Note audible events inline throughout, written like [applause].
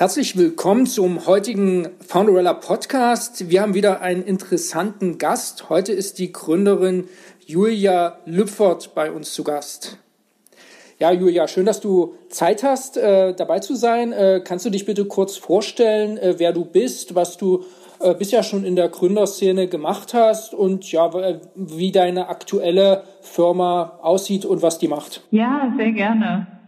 Herzlich willkommen zum heutigen Founderella Podcast. Wir haben wieder einen interessanten Gast. Heute ist die Gründerin Julia Lüpfert bei uns zu Gast. Ja, Julia, schön, dass du Zeit hast, äh, dabei zu sein. Äh, kannst du dich bitte kurz vorstellen, äh, wer du bist, was du äh, bisher schon in der Gründerszene gemacht hast und ja, wie deine aktuelle Firma aussieht und was die macht? Ja, sehr gerne.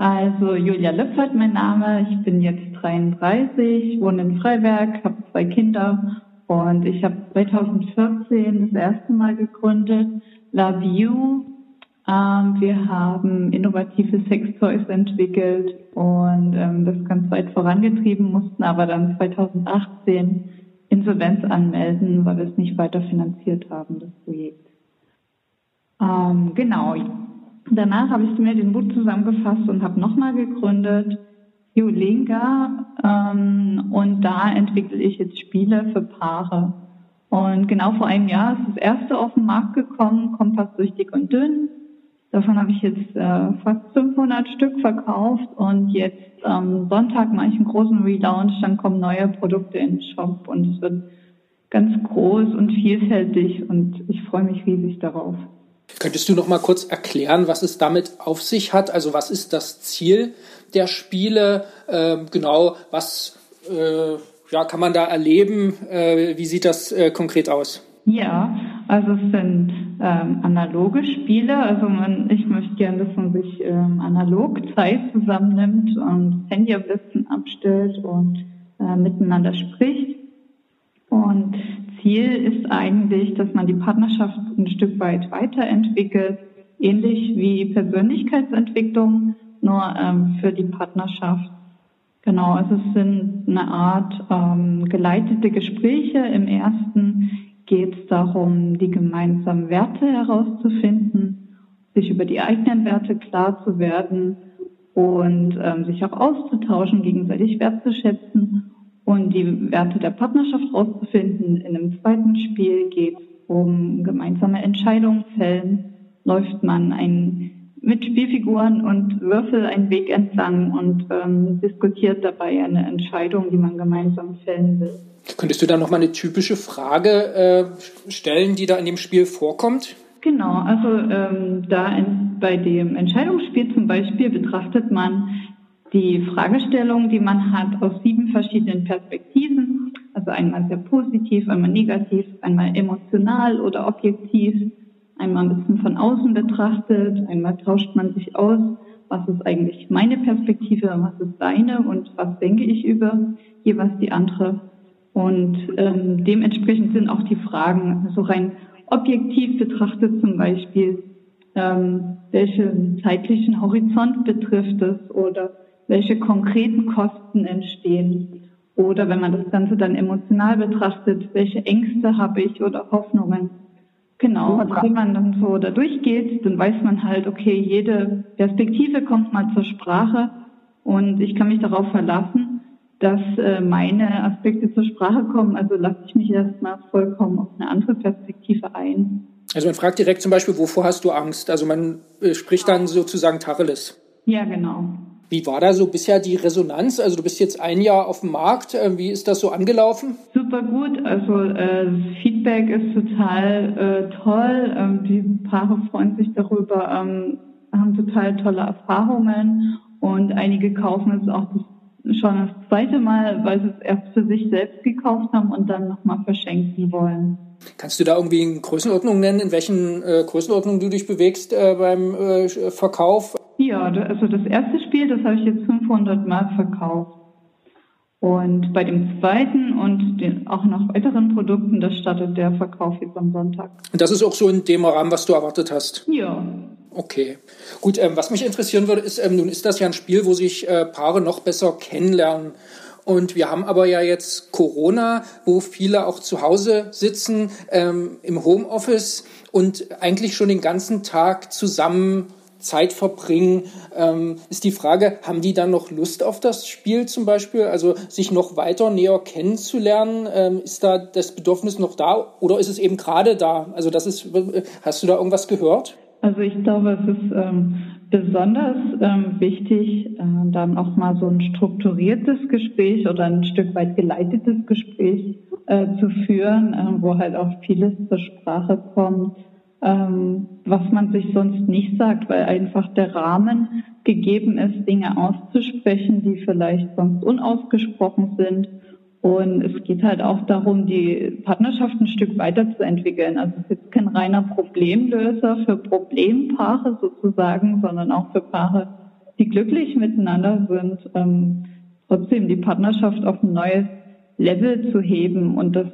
Also Julia Lüpfert mein Name, ich bin jetzt 33, wohne in Freiberg, habe zwei Kinder und ich habe 2014 das erste Mal gegründet, Love You. Ähm, wir haben innovative Sextoys entwickelt und ähm, das ganz weit vorangetrieben, mussten aber dann 2018 Insolvenz anmelden, weil wir es nicht weiter finanziert haben, das Projekt. Ähm, genau, Danach habe ich mir den Mut zusammengefasst und habe nochmal gegründet, Julenga, ähm, und da entwickle ich jetzt Spiele für Paare. Und genau vor einem Jahr ist das erste auf den Markt gekommen, Kompass durch dick und dünn. Davon habe ich jetzt äh, fast 500 Stück verkauft und jetzt am ähm, Sonntag mache ich einen großen Relaunch, dann kommen neue Produkte in den Shop und es wird ganz groß und vielfältig und ich freue mich riesig darauf. Könntest du noch mal kurz erklären, was es damit auf sich hat? Also was ist das Ziel der Spiele? Ähm, genau, was äh, ja, kann man da erleben? Äh, wie sieht das äh, konkret aus? Ja, also es sind ähm, analoge Spiele. Also man, ich möchte gerne, dass man sich ähm, analog Zeit zusammennimmt und das abstellt und äh, miteinander spricht. Und Ziel ist eigentlich, dass man die Partnerschaft ein Stück weit weiterentwickelt, ähnlich wie Persönlichkeitsentwicklung, nur ähm, für die Partnerschaft. Genau, also es sind eine Art ähm, geleitete Gespräche. Im ersten geht es darum, die gemeinsamen Werte herauszufinden, sich über die eigenen Werte klar zu werden und ähm, sich auch auszutauschen, gegenseitig wertzuschätzen und die Werte der Partnerschaft rauszufinden. In einem zweiten Spiel geht es um gemeinsame Entscheidungen fällen. Läuft man ein, mit Spielfiguren und Würfel einen Weg entlang und ähm, diskutiert dabei eine Entscheidung, die man gemeinsam fällen will. Könntest du da nochmal eine typische Frage äh, stellen, die da in dem Spiel vorkommt? Genau, also ähm, da in, bei dem Entscheidungsspiel zum Beispiel betrachtet man die Fragestellung, die man hat, aus sieben verschiedenen Perspektiven. Also einmal sehr positiv, einmal negativ, einmal emotional oder objektiv, einmal ein bisschen von außen betrachtet, einmal tauscht man sich aus, was ist eigentlich meine Perspektive, was ist deine und was denke ich über jeweils die andere. Und ähm, dementsprechend sind auch die Fragen so rein objektiv betrachtet zum Beispiel, ähm, welchen zeitlichen Horizont betrifft es oder welche konkreten Kosten entstehen. Oder wenn man das Ganze dann emotional betrachtet, welche Ängste habe ich oder Hoffnungen. Genau, also wenn man dann so da durchgeht, dann weiß man halt, okay, jede Perspektive kommt mal zur Sprache und ich kann mich darauf verlassen, dass äh, meine Aspekte zur Sprache kommen. Also lasse ich mich erstmal vollkommen auf eine andere Perspektive ein. Also man fragt direkt zum Beispiel, wovor hast du Angst? Also man äh, spricht dann sozusagen Tacheles. Ja, genau. Wie war da so bisher die Resonanz? Also du bist jetzt ein Jahr auf dem Markt. Ähm, wie ist das so angelaufen? Super gut. Also äh, das Feedback ist total äh, toll. Ähm, die Paare freuen sich darüber, ähm, haben total tolle Erfahrungen und einige kaufen es auch das, schon das zweite Mal, weil sie es erst für sich selbst gekauft haben und dann nochmal verschenken wollen. Kannst du da irgendwie eine Größenordnung nennen, in welchen äh, Größenordnungen du dich bewegst äh, beim äh, Verkauf? Ja, also das erste Spiel, das habe ich jetzt 500 Mal verkauft. Und bei dem zweiten und den, auch noch weiteren Produkten, da startet der Verkauf jetzt am Sonntag. Und das ist auch so in dem Rahmen, was du erwartet hast? Ja. Okay. Gut, ähm, was mich interessieren würde, ist, ähm, nun ist das ja ein Spiel, wo sich äh, Paare noch besser kennenlernen. Und wir haben aber ja jetzt Corona, wo viele auch zu Hause sitzen, ähm, im Homeoffice und eigentlich schon den ganzen Tag zusammen Zeit verbringen, ähm, ist die Frage, haben die dann noch Lust auf das Spiel zum Beispiel? Also sich noch weiter näher kennenzulernen, ähm, ist da das Bedürfnis noch da oder ist es eben gerade da? Also das ist, hast du da irgendwas gehört? Also ich glaube, es ist ähm, besonders ähm, wichtig, äh, dann auch mal so ein strukturiertes Gespräch oder ein Stück weit geleitetes Gespräch äh, zu führen, äh, wo halt auch vieles zur Sprache kommt, ähm, was man sich sonst nicht sagt, weil einfach der Rahmen gegeben ist, Dinge auszusprechen, die vielleicht sonst unausgesprochen sind. Und es geht halt auch darum, die Partnerschaft ein Stück weiterzuentwickeln. Also es ist jetzt kein reiner Problemlöser für Problempaare sozusagen, sondern auch für Paare, die glücklich miteinander sind, ähm, trotzdem die Partnerschaft auf ein neues Level zu heben. Und das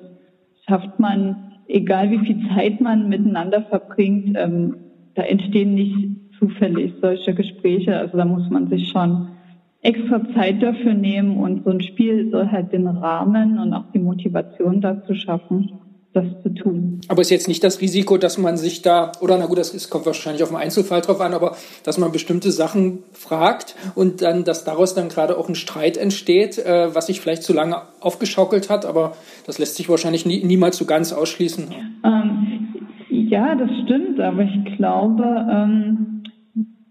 schafft man, egal wie viel Zeit man miteinander verbringt, ähm, da entstehen nicht zufällig solche Gespräche. Also da muss man sich schon extra Zeit dafür nehmen und so ein Spiel soll halt den Rahmen und auch die Motivation dazu schaffen, das zu tun. Aber ist jetzt nicht das Risiko, dass man sich da, oder na gut, das ist, kommt wahrscheinlich auf den Einzelfall drauf an, aber dass man bestimmte Sachen fragt und dann, dass daraus dann gerade auch ein Streit entsteht, äh, was sich vielleicht zu lange aufgeschaukelt hat, aber das lässt sich wahrscheinlich nie, niemals so ganz ausschließen. Ähm, ja, das stimmt, aber ich glaube, ähm,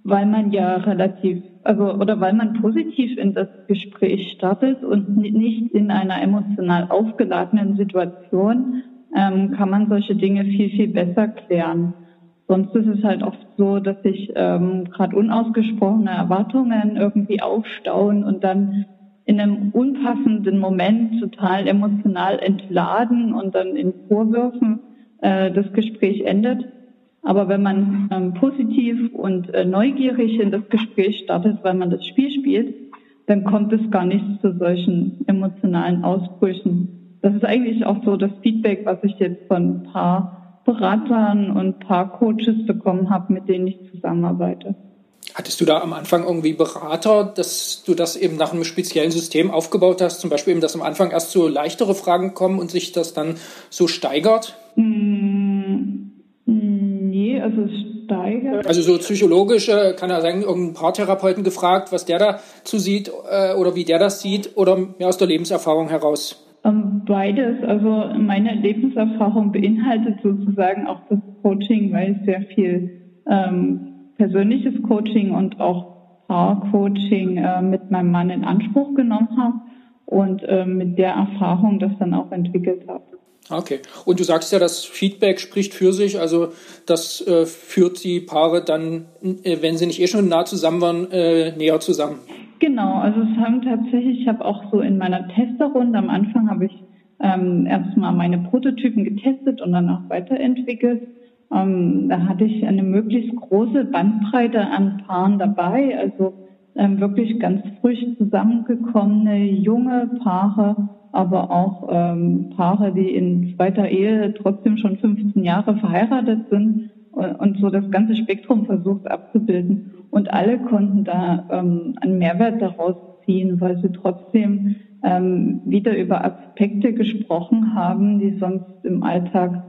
weil man ja relativ, also oder weil man positiv in das Gespräch startet und nicht in einer emotional aufgeladenen Situation, ähm, kann man solche Dinge viel, viel besser klären. Sonst ist es halt oft so, dass sich ähm, gerade unausgesprochene Erwartungen irgendwie aufstauen und dann in einem unpassenden Moment total emotional entladen und dann in Vorwürfen äh, das Gespräch endet. Aber wenn man ähm, positiv und äh, neugierig in das Gespräch startet, weil man das Spiel spielt, dann kommt es gar nicht zu solchen emotionalen Ausbrüchen. Das ist eigentlich auch so das Feedback, was ich jetzt von ein paar Beratern und ein paar Coaches bekommen habe, mit denen ich zusammenarbeite. Hattest du da am Anfang irgendwie Berater, dass du das eben nach einem speziellen System aufgebaut hast? Zum Beispiel eben, dass am Anfang erst so leichtere Fragen kommen und sich das dann so steigert? Mm, nee, also steigert. Also so psychologisch, kann er sagen, irgendein Paartherapeuten gefragt, was der dazu sieht äh, oder wie der das sieht oder mehr aus der Lebenserfahrung heraus? Ähm, beides. Also meine Lebenserfahrung beinhaltet sozusagen auch das Coaching, weil ich sehr viel ähm, persönliches Coaching und auch Paar-Coaching äh, mit meinem Mann in Anspruch genommen habe und äh, mit der Erfahrung das dann auch entwickelt habe. Okay. Und du sagst ja, das Feedback spricht für sich, also das äh, führt die Paare dann, äh, wenn sie nicht eh schon nah zusammen waren, äh, näher zusammen. Genau, also es haben tatsächlich, ich habe auch so in meiner Testerrunde am Anfang habe ich ähm, erstmal meine Prototypen getestet und dann auch weiterentwickelt. Ähm, da hatte ich eine möglichst große Bandbreite an Paaren dabei, also ähm, wirklich ganz frisch zusammengekommene junge Paare, aber auch ähm, Paare, die in zweiter Ehe trotzdem schon 15 Jahre verheiratet sind und so das ganze Spektrum versucht abzubilden. Und alle konnten da ähm, einen Mehrwert daraus ziehen, weil sie trotzdem ähm, wieder über Aspekte gesprochen haben, die sonst im Alltag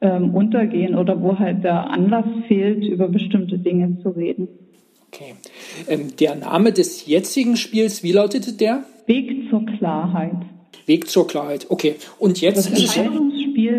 ähm, untergehen oder wo halt der Anlass fehlt, über bestimmte Dinge zu reden. Okay. Ähm, der Name des jetzigen Spiels, wie lautete der? Weg zur Klarheit. Weg zur Klarheit, okay. Und jetzt das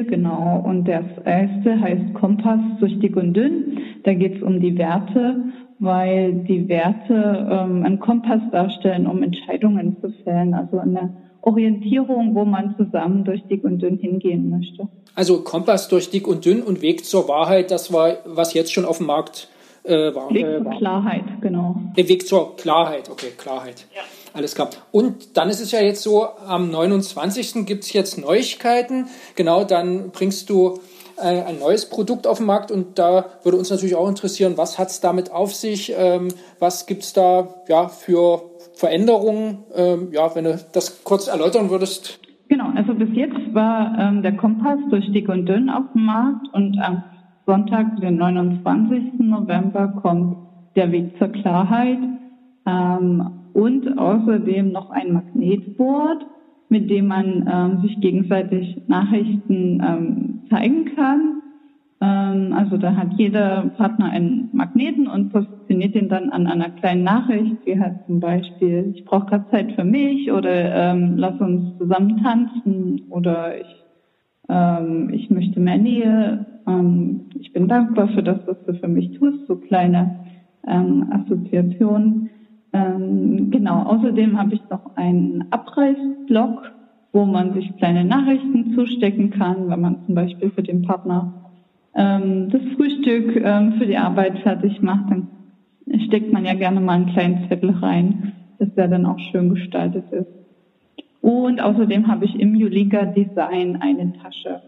Genau. Und das erste heißt Kompass durch dick und dünn. Da geht es um die Werte, weil die Werte ähm, einen Kompass darstellen, um Entscheidungen zu fällen. Also eine Orientierung, wo man zusammen durch dick und dünn hingehen möchte. Also Kompass durch dick und dünn und Weg zur Wahrheit, das war, was jetzt schon auf dem Markt äh, war. Weg zur Klarheit, genau. Der Weg zur Klarheit, okay, Klarheit. Ja. Alles klar. Und dann ist es ja jetzt so, am 29. gibt es jetzt Neuigkeiten. Genau, dann bringst du äh, ein neues Produkt auf den Markt und da würde uns natürlich auch interessieren, was hat es damit auf sich? Ähm, was gibt es da ja, für Veränderungen? Ähm, ja, wenn du das kurz erläutern würdest. Genau, also bis jetzt war ähm, der Kompass durch dick und dünn auf dem Markt und am Sonntag, den 29. November, kommt der Weg zur Klarheit ähm, und außerdem noch ein Magnetboard, mit dem man ähm, sich gegenseitig Nachrichten ähm, zeigen kann ähm, also da hat jeder Partner einen Magneten und positioniert ihn dann an einer kleinen Nachricht, wie halt zum Beispiel, ich brauche gerade Zeit für mich oder ähm, lass uns zusammen tanzen oder ich, ähm, ich möchte mehr Nähe. Ähm, ich bin dankbar für das, was du für mich tust, so kleine Assoziationen. Ähm, genau, außerdem habe ich noch einen Abreißblock, wo man sich kleine Nachrichten zustecken kann, wenn man zum Beispiel für den Partner ähm, das Frühstück ähm, für die Arbeit fertig macht, dann steckt man ja gerne mal einen kleinen Zettel rein, dass der dann auch schön gestaltet ist. Und außerdem habe ich im Julika Design eine Tasche.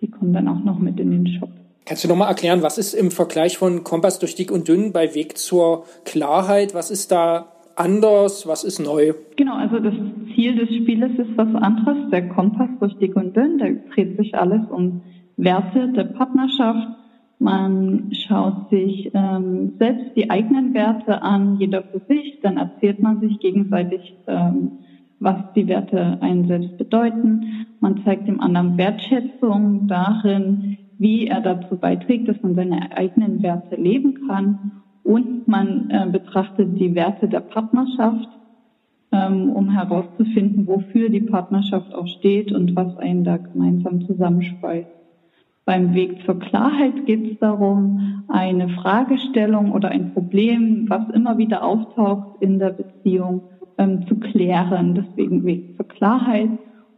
Die kommt dann auch noch mit in den Shop. Kannst du nochmal erklären, was ist im Vergleich von Kompass durch dick und dünn bei Weg zur Klarheit? Was ist da anders? Was ist neu? Genau, also das Ziel des Spieles ist was anderes. Der Kompass durch dick und dünn, da dreht sich alles um Werte der Partnerschaft. Man schaut sich ähm, selbst die eigenen Werte an, jeder für sich. Dann erzählt man sich gegenseitig, ähm, was die Werte einen selbst bedeuten. Man zeigt dem anderen Wertschätzung darin, wie er dazu beiträgt, dass man seine eigenen Werte leben kann. Und man äh, betrachtet die Werte der Partnerschaft, ähm, um herauszufinden, wofür die Partnerschaft auch steht und was einen da gemeinsam zusammenspeist. Beim Weg zur Klarheit geht es darum, eine Fragestellung oder ein Problem, was immer wieder auftaucht in der Beziehung, ähm, zu klären. Deswegen Weg zur Klarheit.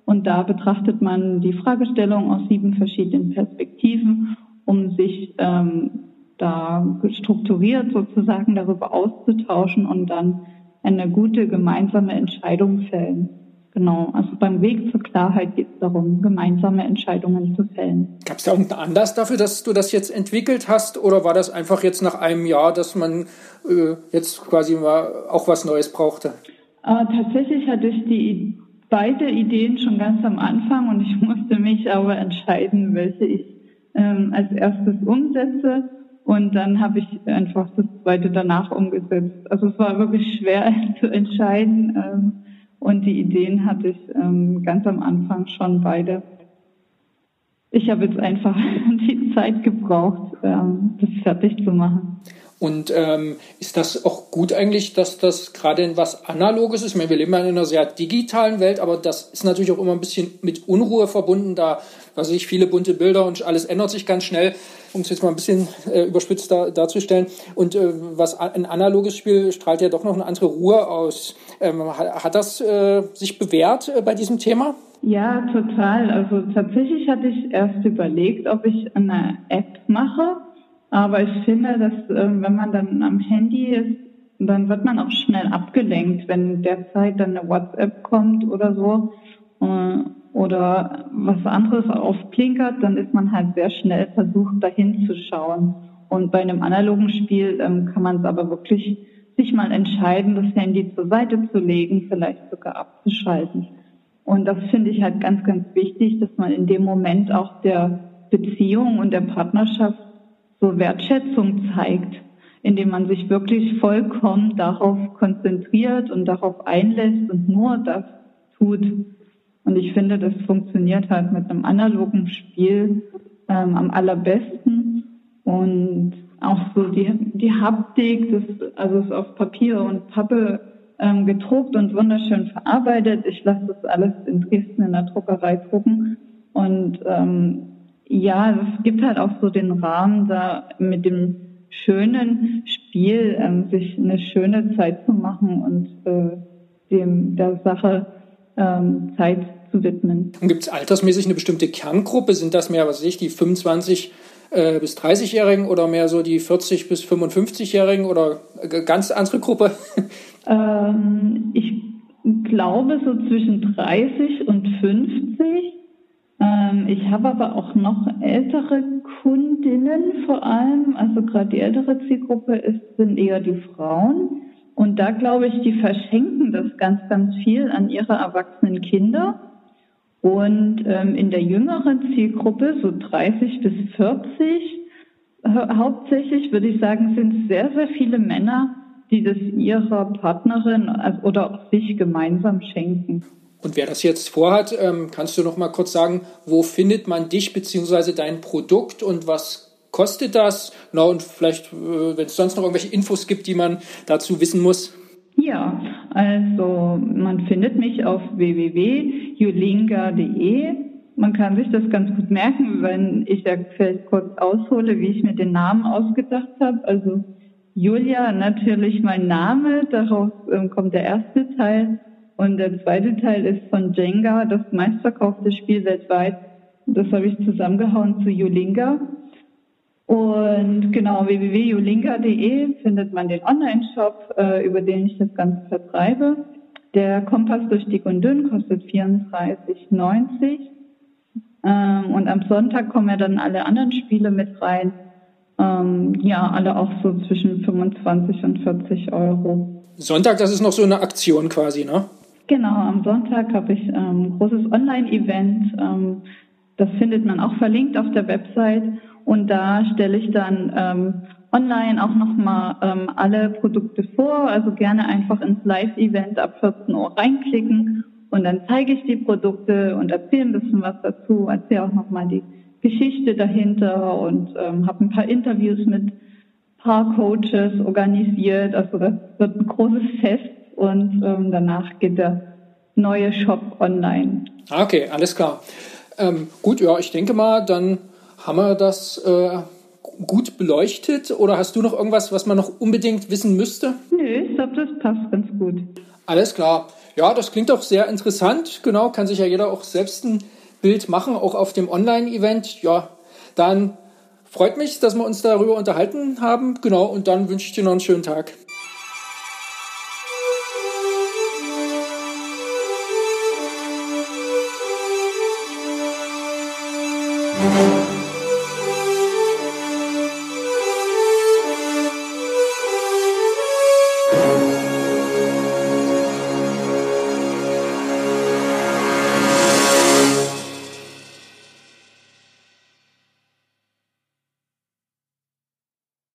Und da betrachtet man die Fragestellung aus sieben verschiedenen Perspektiven, um sich ähm, da strukturiert sozusagen darüber auszutauschen und dann eine gute gemeinsame Entscheidung fällen. Genau, also beim Weg zur Klarheit geht es darum, gemeinsame Entscheidungen zu fällen. Gab es da irgendeinen Anlass dafür, dass du das jetzt entwickelt hast oder war das einfach jetzt nach einem Jahr, dass man äh, jetzt quasi mal auch was Neues brauchte? Äh, tatsächlich hatte ich die beide Ideen schon ganz am Anfang und ich [laughs] musste mich aber entscheiden, welche ich ähm, als erstes umsetze. Und dann habe ich einfach das zweite danach umgesetzt. Also es war wirklich schwer [laughs] zu entscheiden. Ähm, und die Ideen hatte ich ähm, ganz am Anfang schon beide. Ich habe jetzt einfach [laughs] die Zeit gebraucht, ähm, das fertig zu machen. Und ähm, ist das auch gut eigentlich, dass das gerade in was Analoges ist? Ich meine, wir leben ja in einer sehr digitalen Welt, aber das ist natürlich auch immer ein bisschen mit Unruhe verbunden, da weiß ich, viele bunte Bilder und alles ändert sich ganz schnell, um es jetzt mal ein bisschen äh, überspitzt da, darzustellen. Und äh, was ein analoges Spiel strahlt ja doch noch eine andere Ruhe aus. Ähm, hat, hat das äh, sich bewährt äh, bei diesem Thema? Ja, total. Also tatsächlich hatte ich erst überlegt, ob ich eine App mache aber ich finde, dass äh, wenn man dann am Handy ist, dann wird man auch schnell abgelenkt, wenn derzeit dann eine WhatsApp kommt oder so äh, oder was anderes aufklinkert, dann ist man halt sehr schnell versucht, dahin zu schauen. Und bei einem analogen Spiel ähm, kann man es aber wirklich sich mal entscheiden, das Handy zur Seite zu legen, vielleicht sogar abzuschalten. Und das finde ich halt ganz, ganz wichtig, dass man in dem Moment auch der Beziehung und der Partnerschaft so Wertschätzung zeigt, indem man sich wirklich vollkommen darauf konzentriert und darauf einlässt und nur das tut. Und ich finde, das funktioniert halt mit einem analogen Spiel ähm, am allerbesten. Und auch so die, die Haptik, das, also ist auf Papier und Pappe ähm, gedruckt und wunderschön verarbeitet. Ich lasse das alles in Dresden in der Druckerei drucken. Und ähm, ja, es gibt halt auch so den Rahmen, da mit dem schönen Spiel ähm, sich eine schöne Zeit zu machen und äh, dem der Sache ähm, Zeit zu widmen. Gibt es altersmäßig eine bestimmte Kerngruppe? Sind das mehr, was weiß ich, die 25 äh, bis 30-Jährigen oder mehr so die 40 bis 55-Jährigen oder eine ganz andere Gruppe? [laughs] Ähm, ich glaube so zwischen 30 und 50 ähm, ich habe aber auch noch ältere Kundinnen vor allem, also gerade die ältere Zielgruppe ist, sind eher die Frauen. Und da glaube ich, die verschenken das ganz, ganz viel an ihre erwachsenen Kinder. Und ähm, in der jüngeren Zielgruppe, so 30 bis 40, hauptsächlich würde ich sagen, sind sehr, sehr viele Männer, die das ihrer Partnerin oder auch sich gemeinsam schenken. Und wer das jetzt vorhat, ähm, kannst du noch mal kurz sagen, wo findet man dich bzw. dein Produkt und was kostet das? Na und vielleicht, äh, wenn es sonst noch irgendwelche Infos gibt, die man dazu wissen muss. Ja, also man findet mich auf www.julinga.de. Man kann sich das ganz gut merken, wenn ich ja vielleicht kurz aushole, wie ich mir den Namen ausgedacht habe. Also Julia, natürlich mein Name, daraus ähm, kommt der erste Teil. Und der zweite Teil ist von Jenga, das meistverkaufte Spiel weltweit. Das habe ich zusammengehauen zu Julinga. Und genau, www.julinga.de findet man den Online-Shop, äh, über den ich das Ganze vertreibe. Der Kompass durch dick und dünn kostet 34,90. Ähm, und am Sonntag kommen ja dann alle anderen Spiele mit rein. Ähm, ja, alle auch so zwischen 25 und 40 Euro. Sonntag, das ist noch so eine Aktion quasi, ne? Genau, am Sonntag habe ich ähm, ein großes Online-Event. Ähm, das findet man auch verlinkt auf der Website. Und da stelle ich dann ähm, online auch nochmal ähm, alle Produkte vor. Also gerne einfach ins Live-Event ab 14 Uhr reinklicken und dann zeige ich die Produkte und erzähle ein bisschen was dazu, erzähle auch nochmal die Geschichte dahinter und ähm, habe ein paar Interviews mit Paar-Coaches organisiert. Also das wird ein großes Fest und ähm, danach geht der neue Shop online. Ah, okay, alles klar. Ähm, gut, ja, ich denke mal, dann haben wir das äh, gut beleuchtet. Oder hast du noch irgendwas, was man noch unbedingt wissen müsste? Nö, ich glaube, das passt ganz gut. Alles klar. Ja, das klingt doch sehr interessant. Genau, kann sich ja jeder auch selbst ein Bild machen, auch auf dem Online-Event. Ja, dann freut mich, dass wir uns darüber unterhalten haben. Genau, und dann wünsche ich dir noch einen schönen Tag.